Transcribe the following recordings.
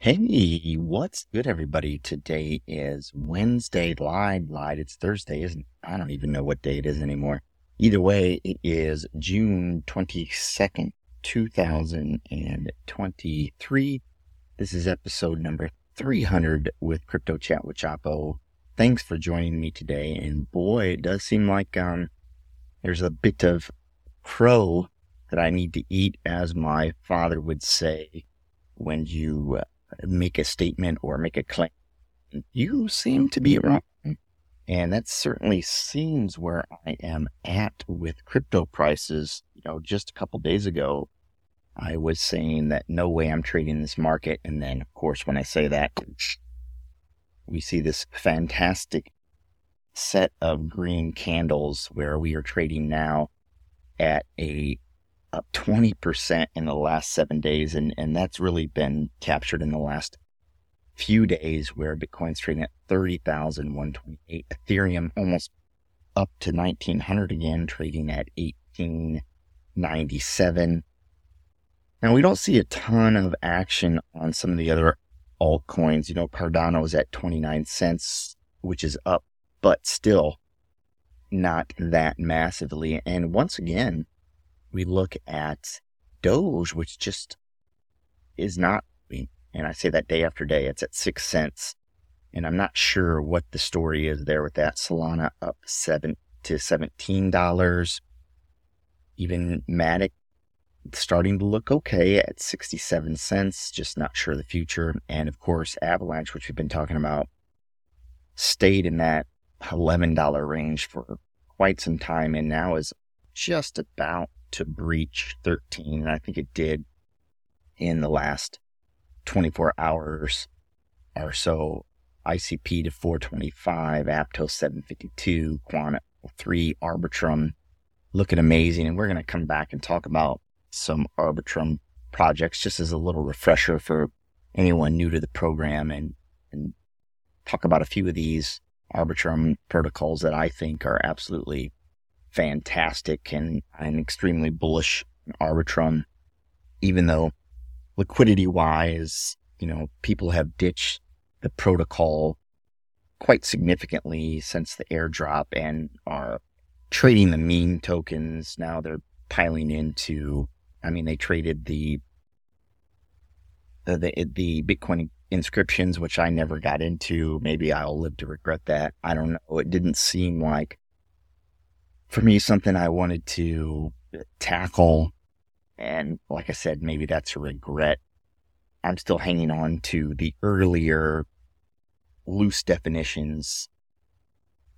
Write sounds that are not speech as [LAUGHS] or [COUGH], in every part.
Hey, what's good, everybody? Today is Wednesday. Lied, lied. It's Thursday, isn't it? I don't even know what day it is anymore. Either way, it is June 22nd, 2023. This is episode number 300 with Crypto Chat with Chapo. Thanks for joining me today. And boy, it does seem like um, there's a bit of crow that I need to eat, as my father would say when you uh, make a statement or make a claim. You seem to be wrong. And that certainly seems where I am at with crypto prices. You know, just a couple days ago, I was saying that no way I'm trading this market. And then, of course, when I say that, we see this fantastic set of green candles where we are trading now at a up 20% in the last seven days. And, and that's really been captured in the last few days where Bitcoin's trading at 30,128. Ethereum almost up to 1900 again, trading at 1897. Now we don't see a ton of action on some of the other altcoins. You know, Cardano is at 29 cents, which is up, but still not that massively. And once again, we look at Doge, which just is not, and I say that day after day, it's at six cents. And I'm not sure what the story is there with that. Solana up seven to seventeen dollars. Even Matic starting to look okay at 67 cents, just not sure the future. And of course, Avalanche, which we've been talking about, stayed in that $11 range for quite some time and now is just about to breach 13. And I think it did in the last 24 hours or so. ICP to 425, Aptos 752, Quant 3, Arbitrum looking amazing. And we're going to come back and talk about some Arbitrum projects just as a little refresher for anyone new to the program and, and talk about a few of these Arbitrum protocols that I think are absolutely fantastic and I'm extremely bullish Arbitrum, even though liquidity wise, you know, people have ditched the protocol quite significantly since the airdrop and are trading the meme tokens. Now they're piling into, I mean, they traded the, the, the Bitcoin inscriptions, which I never got into. Maybe I'll live to regret that. I don't know. It didn't seem like for me something I wanted to tackle. And like I said, maybe that's a regret. I'm still hanging on to the earlier loose definitions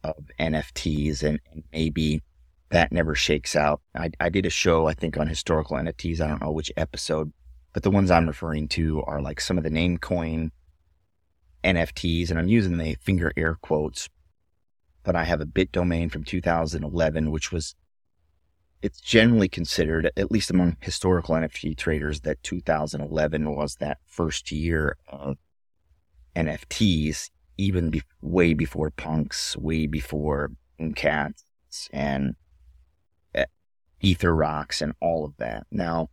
of NFTs and, and maybe that never shakes out. I, I did a show, I think, on historical NFTs. I don't know which episode, but the ones I'm referring to are like some of the Namecoin NFTs, and I'm using the finger air quotes but I have a bit domain from 2011, which was, it's generally considered, at least among historical NFT traders, that 2011 was that first year of NFTs, even be- way before punks, way before cats and uh, ether rocks and all of that. Now,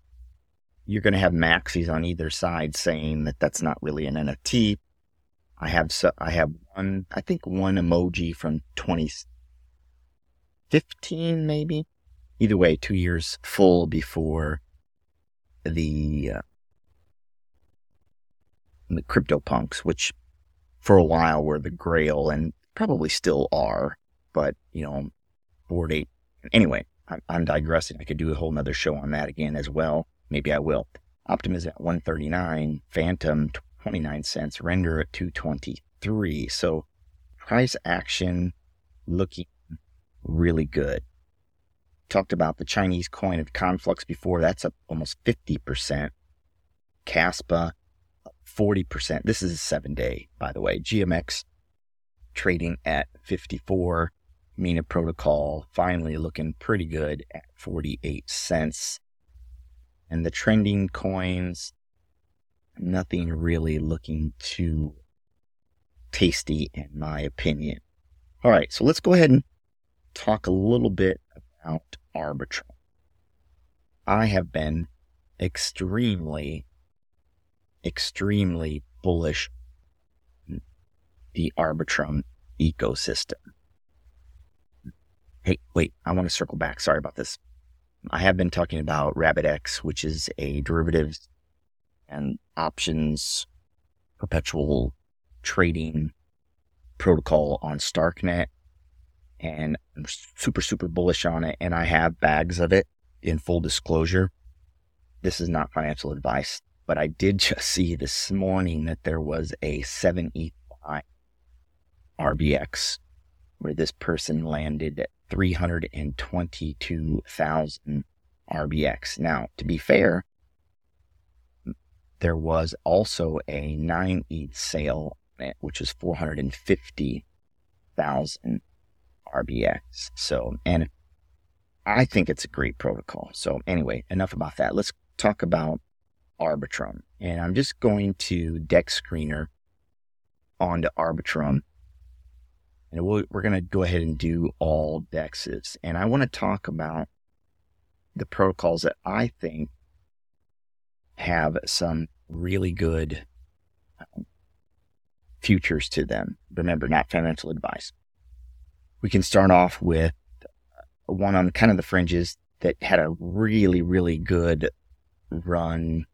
you're going to have maxis on either side saying that that's not really an NFT. I have so I have one I think one emoji from 2015 maybe. Either way, two years full before the uh, the CryptoPunks, which for a while were the Grail and probably still are, but you know, Bored Ape. Anyway, I'm, I'm digressing. I could do a whole nother show on that again as well. Maybe I will. Optimism at 139, Fantom 29 cents, render at 223. So price action looking really good. Talked about the Chinese coin of Conflux before. That's up almost 50%. Kaspa, 40%. This is a seven day, by the way. GMX trading at 54. Mina Protocol finally looking pretty good at 48 cents. And the trending coins, nothing really looking too tasty, in my opinion. All right, so let's go ahead and talk a little bit about Arbitrum. I have been extremely, extremely bullish the Arbitrum ecosystem. Hey, wait, I want to circle back. Sorry about this. I have been talking about RabbitX, which is a derivatives and options perpetual trading protocol on Starknet. And I'm super, super bullish on it. And I have bags of it in full disclosure. This is not financial advice, but I did [LAUGHS] just see this morning that there was a 7 ETH RBX where this person landed at 322,000 RBX. Now, to be fair, there was also a 9 ETH sale, eh, which was 450,000 RBX. So, and I think it's a great protocol. So, anyway, enough about that. Let's talk about Arbitrum. And I'm just going to Dex Screener onto Arbitrum and we we are going to go ahead and do all dexes. And I want to talk about the protocols that I think have some really good futures to them. Remember, not financial advice. We can start off with one on kind of the fringes that had a really, really good run.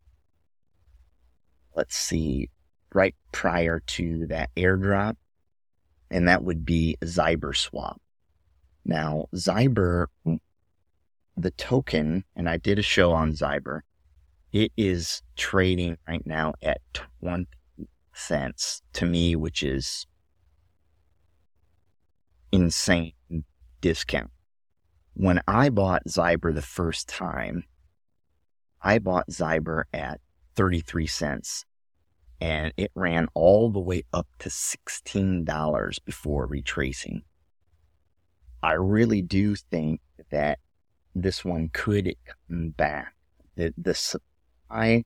Let's see, right prior to that airdrop and that would be Zyber Swap. Now, Zyber, the token, and I did a show on Zyber, it is trading right now at 20 cents to me, which is insane discount. When I bought Zyber the first time, I bought Zyber at 33 cents and it ran all the way up to $16 before retracing. I really do think that this one could come back. The, the supply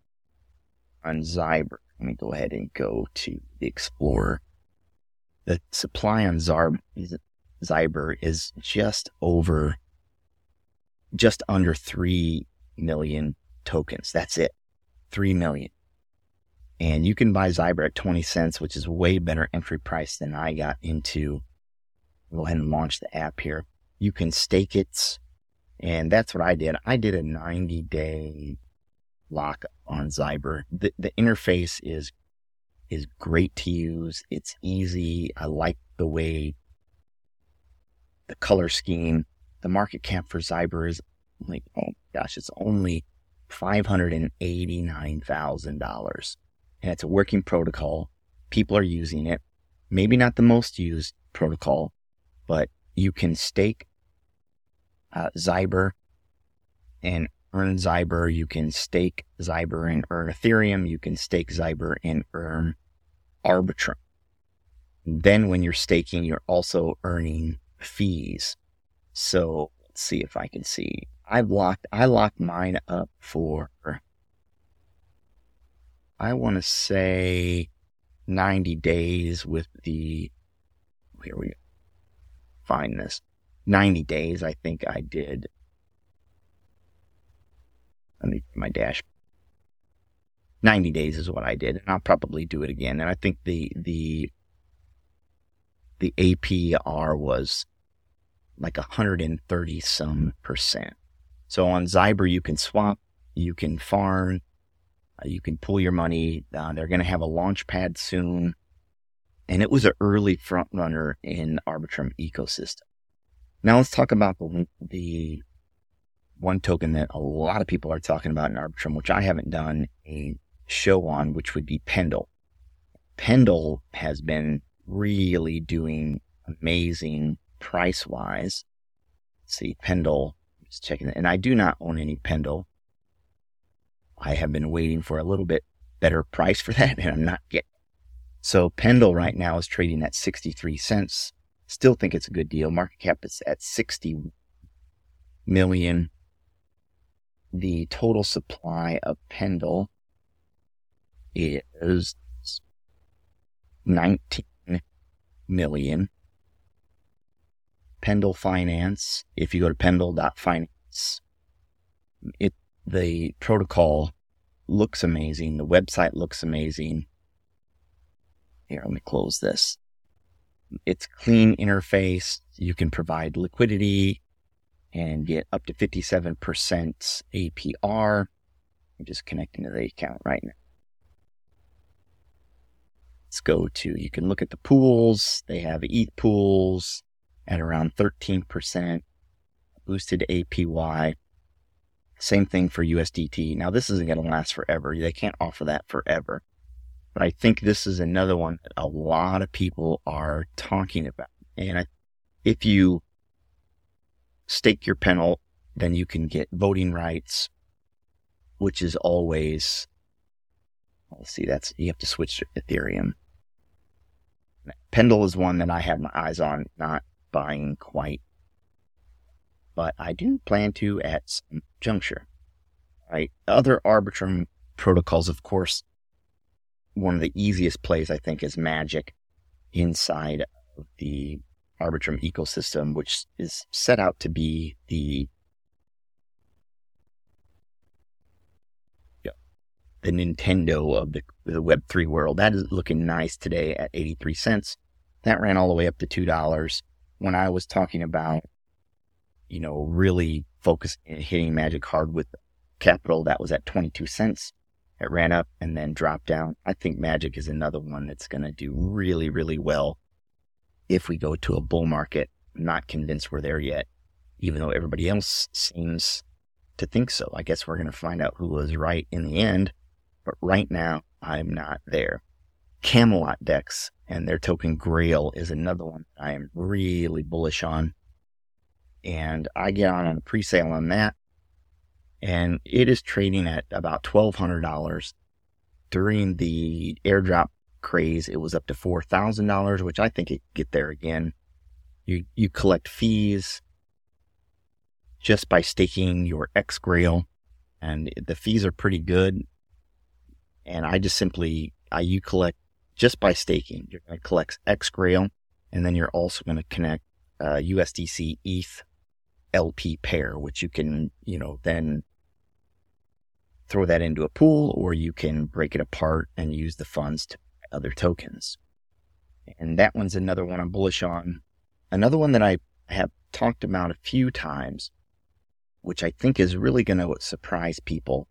on Zyber, let me go ahead and go to the Explorer. The supply on Zarb, Zyber is just over, just under 3 million tokens. That's it. 3 million. And you can buy Zyber at 20 cents, which is way better entry price than I got into. Go ahead and launch the app here. You can stake it. And that's what I did. I did a 90 day lock on Zyber. The, the interface is, is great to use. It's easy. I like the way the color scheme, the market cap for Zyber is like, oh gosh, it's only $589,000 and it's a working protocol. People are using it. Maybe not the most used protocol, but you can stake uh, Zyber and earn Zyber. You can stake Zyber and earn Ethereum. You can stake Zyber and earn Arbitrum. Then when you're staking, you're also earning fees. So let's see if I can see. I've locked, I locked mine up for I want to say 90 days with the, here we find this. 90 days, I think I did. Let me, my dash. 90 days is what I did, and I'll probably do it again. And I think the, the, the APR was like 130 some percent. So on Zyber, you can swap, you can farm, uh, you can pull your money. Uh, they're going to have a launch pad soon. And it was an early front runner in Arbitrum ecosystem. Now let's talk about the, the one token that a lot of people are talking about in Arbitrum, which I haven't done a show on, which would be Pendle. Pendle has been really doing amazing price wise. See, Pendle, just checking it. And I do not own any Pendle. I have been waiting for a little bit better price for [LAUGHS] that, and I'm not getting. So Pendle right now is trading at 63 cents. Still think it's a good deal. Market cap is at 60 million. The total supply of Pendle is 19 million. Pendle Finance, if you go to pendle.finance, it the protocol looks amazing. The website looks amazing. Here, let me close this. It's clean interface. You can provide liquidity and get up to 57% APR. I'm just connecting to the account right now. Let's go to, you can look at the pools. They have ETH pools at around 13%, boosted APY. Same thing for USDT. Now, this isn't going to last forever. They can't offer that forever. But I think this is another one that a lot of people are talking about. And I, if you stake your Pendle, then you can get voting rights, which is always, let's see, that's, you have to switch to Ethereum. Pendle is one that I have my eyes on, not buying quite. But I do plan to at some juncture. Right. Other Arbitrum protocols, of course, one of the easiest plays I think is Magic inside of the Arbitrum ecosystem, which is set out to be the the Nintendo of the, the Web3 world. That is looking nice today at 83 cents. That ran all the way up to $2. When I was talking about, you know, really focusing and hitting Magic hard with capital, that was at 22 cents. It ran up and then dropped down. I think Magic is another one that's going to do really, really well if we go to a bull market. Not convinced we're there yet, even though everybody else seems to think so. I guess we're going to find out who was right in the end. But right now, I'm not there. Camelot Dex and their token Grail is another one I am really bullish on. And I get on a pre sale on that. And it is trading at about $1,200. During the airdrop craze, it was up to $4,000, which I think it get there again. You, you collect fees just by staking your X Grail, and the fees are pretty good. And I just simply, I, you collect just by staking. You're going to collect X Grail, and then you're also going to connect uh, USDC ETH LP pair, which you can, you know, then throw that into a pool, or you can break it apart and use the funds to other tokens. And that one's another one I'm bullish on. Another one that I have talked about a few times, which I think is really going to surprise people,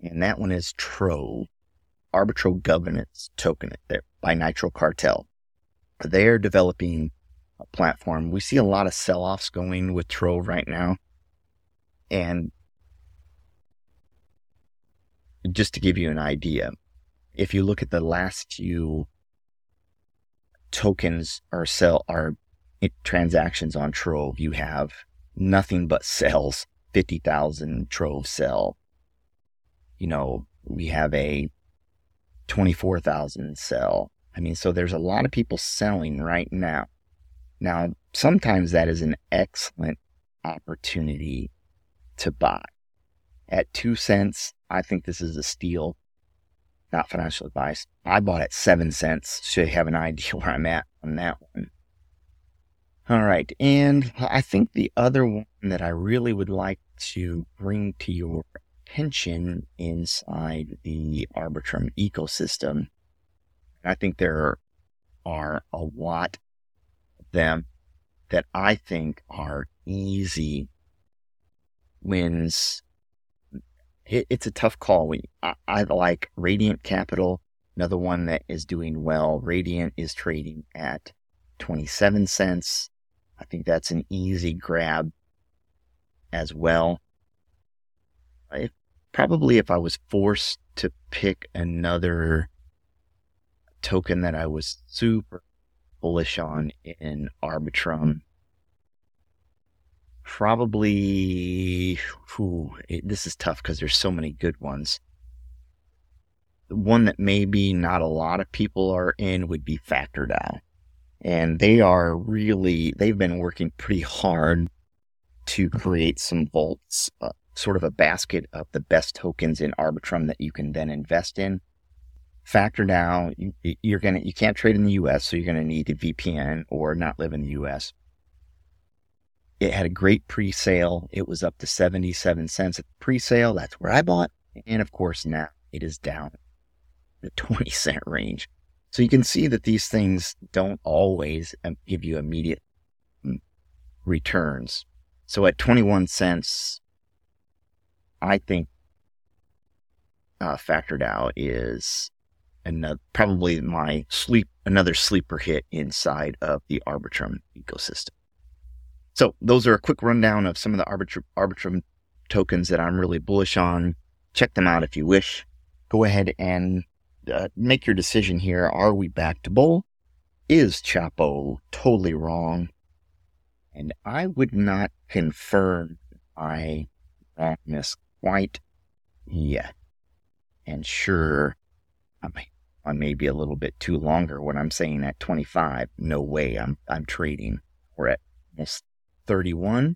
and that one is Trove. Arbitrove Governance token by Nitro Cartel. They're developing a platform. We see a lot of sell offs going with Trove right now. And just to give you an idea, if you look at the last few tokens or sell or transactions on Trove, you have nothing but sells. 50,000 Trove sell. You know, we have a 24,000 sell. I mean, so there's a lot of people selling right now. Now, sometimes that is an excellent opportunity to buy. At two cents, I think this is a steal. Not financial advice. I bought at seven cents. Should have an idea [LAUGHS] where I'm at on that one. All right. And I think the other one that I really would like to bring to your attention inside the Arbitrum ecosystem. I think there are a lot of them that I think are easy wins. It, it's a tough call. We, I, I like Radiant Capital, another one that is doing well. Radiant is trading at 27 cents. I think that's an easy grab as well. If probably if I was forced to pick another token that I was super bullish on in Arbitrum, probably, whew, this is tough because there's so many good ones. One that maybe not a lot of people are in would be FactorDAO. And they are really, they've been working pretty hard to create some vaults uh, sort of a basket of the best tokens in Arbitrum that you can then invest in. FactorDAO, you, you're gonna you can't trade in the U.S., so you're gonna need a VPN or not live in the U.S. It had a great pre-sale. It was up to 77 cents at the pre-sale. That's where I bought. And of course, now it is down the [LAUGHS] 20 cent range. So you can see that these things don't always um, give you immediate mm, returns. So at 21 cents, I think uh, FactorDAO is another, probably my sleep, another sleeper hit inside of the Arbitrum ecosystem. So those are a quick rundown of some of the Arbitrum, Arbitrum tokens that I'm really bullish on. Check them out if you wish. Go ahead and uh, make your decision here. Are we back to bull? Is Chapo totally wrong? And I would not confirm my wrongness quite yet. And sure, I may, I may be a little bit too longer when I'm saying at 25. No way I'm, I'm trading. We're at almost 31.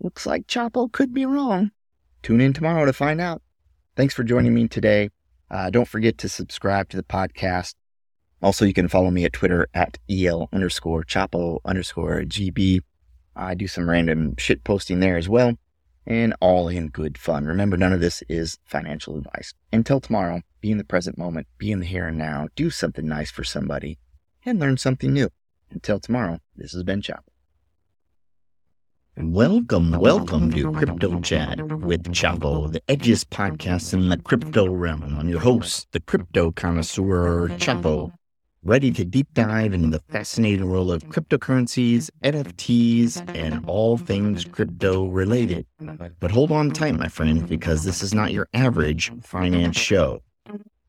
Looks like Chapo could be wrong. Tune in tomorrow to find out. Thanks for joining me today. Uh, don't forget to subscribe to the podcast. Also, you can follow me at Twitter at EL underscore Chapo underscore GB. I do some random shit posting there as well, and all in good fun. Remember, none of this is financial advice. Until tomorrow, be in the present moment, be in the here and now, do something nice for somebody, and learn something new. Until tomorrow, this has been Chapo. Welcome, welcome to Crypto Chat with Chapo, the edgiest podcast in the crypto realm. I'm your host, the crypto connoisseur Chapo, ready to deep dive into the fascinating world of cryptocurrencies, NFTs, and all things crypto related. But hold on tight, my friend, because this is not your average finance show.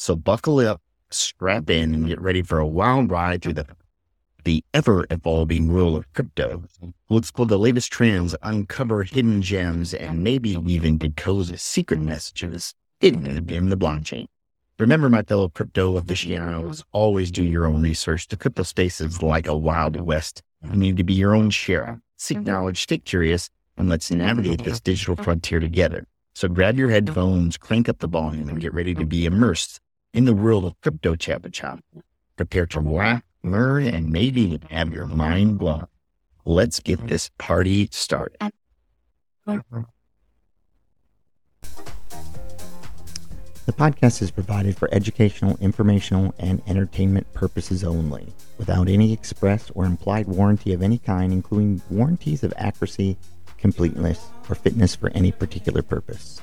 So buckle up, strap in, and get ready for a wild ride through the the ever evolving world of crypto. We'll explore the latest trends, uncover hidden gems, and maybe even decode secret messages hidden in the blockchain. Remember, my fellow crypto aficionados, always do your own research. The crypto space is like a wild west. You need to be your own sheriff. Seek mm-hmm. knowledge, stay curious, and let's navigate this digital mm-hmm. frontier together. So grab your mm-hmm. headphones, crank up the volume, and get ready to be immersed in the world of crypto Chapa Chop. Prepare to laugh, learn, and maybe have your mind blown. Let's get this party started. The podcast is provided for educational, informational, and entertainment purposes only, without any express or implied warranty of any kind, including warranties of accuracy, completeness, or fitness for any particular purpose.